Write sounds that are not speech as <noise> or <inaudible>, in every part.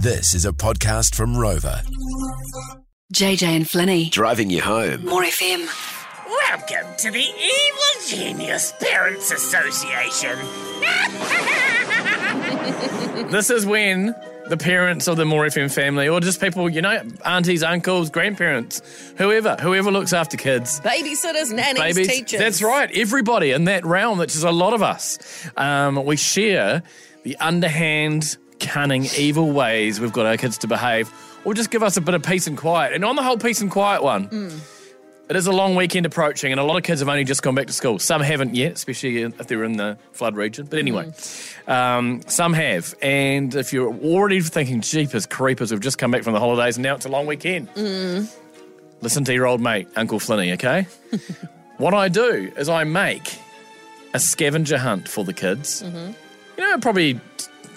This is a podcast from Rova. JJ and Flinny. Driving you home. More FM. Welcome to the Evil Genius Parents Association. <laughs> This is when the parents of the More FM family, or just people, you know, aunties, uncles, grandparents, whoever, whoever looks after kids, Babysitters, nannies, babies. teachers. That's right. Everybody in that realm, which is a lot of us, um, we share the underhand, cunning, evil ways we've got our kids to behave, or just give us a bit of peace and quiet. And on the whole peace and quiet one. It is a long weekend approaching, and a lot of kids have only just gone back to school. Some haven't yet, especially if they're in the flood region. But anyway, um, some have. And if you're already thinking, jeepers, creepers, we've just come back from the holidays, and now it's a long weekend, listen to your old mate, Uncle Flinny, okay? <laughs> what I do is I make a scavenger hunt for the kids. You know, probably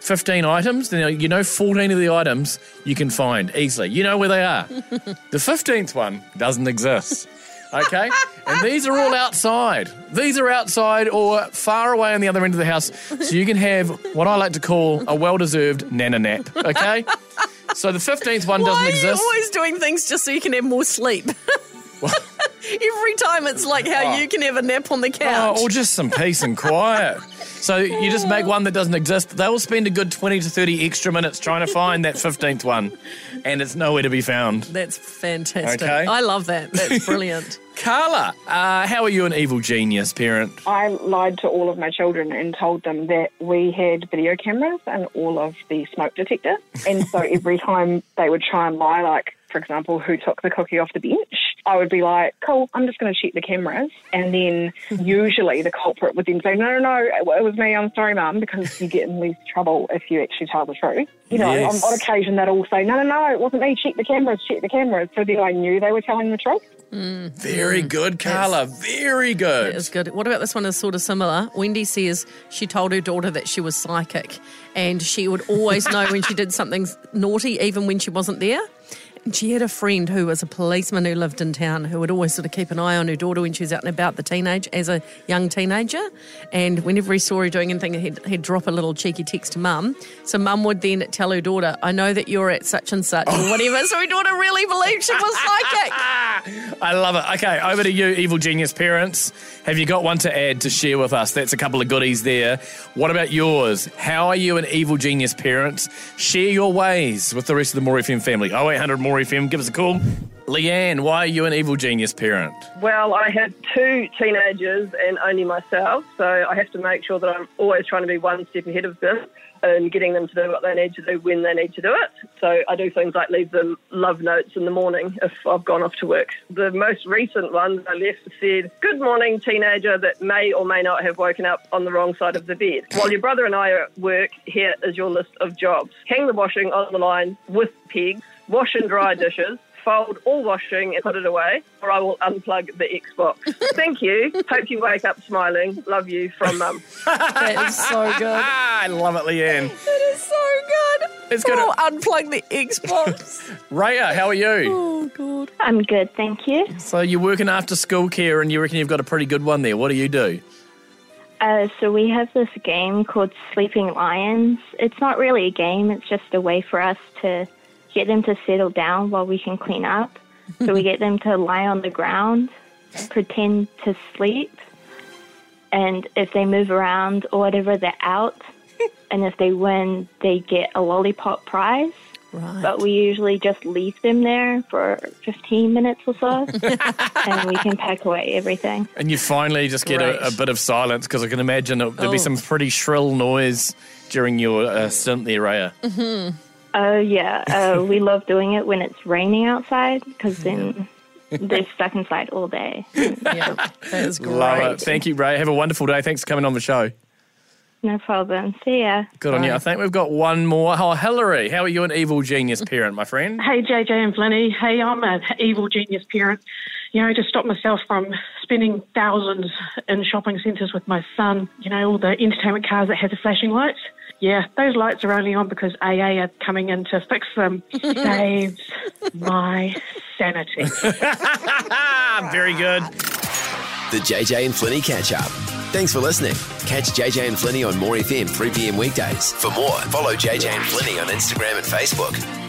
15 items. Know, you know 14 of the items you can find easily. You know where they are. <laughs> the 15th one doesn't exist. Okay? and these are all outside. These are outside or far away on the other end of the house. So you can have what I like to call a well deserved nana nap. Okay? So the 15th one Why doesn't are you exist. always doing things just so you can have more sleep? <laughs> <laughs> Every time it's like how Oh. you can have a nap on the Oh, couch. or just some peace and quiet. So you just make one that doesn't exist. They'll spend a good 20 to 30 extra minutes trying to find that 15th one, and it's nowhere to be found. That's fantastic. Okay. I love that. That's <laughs> brilliant. Carla, uh, how are you an evil genius parent? I lied to all of my children and told them that we had video cameras and all of the smoke detectors. And so <laughs> every time they would try and lie, like, for example, who took the cookie off the bench, I would be like, cool, I'm just going to check the cameras. And then <laughs> usually the culprit would then say, no, no, no, it was me, I'm sorry, mum, because you get in less trouble if you actually tell the truth. You know, Yes. on, on occasion they'd all say, no, no, no, it wasn't me, check the cameras, check the cameras. So then I knew they were telling the truth. Mm. Very mm. good, Carla. Very good. It's good. What about this one is sort of similar. Wendy says she told her daughter that she was psychic and she would always know when she did something naughty, even when she wasn't there. She had a friend who was a policeman who lived in town who would always sort of keep an eye on her daughter when she was out and about the teenage as a young teenager. And whenever he saw her doing anything, he'd, he'd drop a little cheeky text to mum. So mum would then tell her daughter, I know that you're at such and such or whatever. So her daughter really believed she was psychic. <laughs> I love it. Okay, over to you, evil genius parents. Have you got one to add to share with us? That's a couple of goodies there. What about yours? How are you an evil genius parent? Share your ways with the rest of the More FM family. 0800 More FM, give us a call. Leanne, why are you an evil genius parent? Well, I have two teenagers and only myself, so I have to make sure that I'm always trying to be one step ahead of them and getting them to do what they need to do when they need to do it. So I do things like leave them love notes in the morning if I've gone off to work. The most recent one I left said, Good morning, teenager that may or may not have woken up on the wrong side of the bed. While your brother and I are at work, here is your list of jobs. Hang the washing on the line with pegs, wash and dry dishes, fold all washing and put it away, or I will unplug the Xbox. <laughs> Thank you. Hope you wake up smiling. Love you from Mum. That is so good. Ah, <laughs> I love it, Leanne. That is so good. It's good. Oh, unplug the Xbox. <laughs> Raya, how are you? oh, God. I'm good, thank you. So you're working after school care and you reckon you've got a pretty good one there. What do you do? Uh, so we have this game called Sleeping Lions. It's not really a game, it's just a way for us to get them to settle down while we can clean up. so we get them to lie on the ground, pretend to sleep, and if they move around or whatever, they're out. <laughs> and if they win, they get a lollipop prize. Right. But we usually just leave them there for 15 minutes or so, <laughs> and we can pack away everything. And you finally just get a, a bit of silence because I can imagine it, there'll be Oh. some pretty shrill noise during your uh, stint there, Raya. Oh yeah, uh, <laughs> we love doing it when it's raining outside because then they're stuck inside all day. <laughs> yeah, that is great. Love it. Thank you, Ray. Have a wonderful day. Thanks for coming on the show. No problem. See ya. Good on you. I think we've got one more. Oh, Hillary, how are you an evil genius parent, my friend? Hey, JJ and Flinny. Hey, I'm an evil genius parent. You know, to stop myself from spending thousands in shopping centres with my son, you know, all the entertainment cars that have the flashing lights. Yeah, those lights are only on because AA are coming in to fix them. <laughs> Saves my sanity. <laughs> Very good. The JJ and Flinny catch up. Thanks for listening. Catch JJ and Flinny on More FM 3 p.m. weekdays. For more, follow JJ and Flinny on Instagram and Facebook.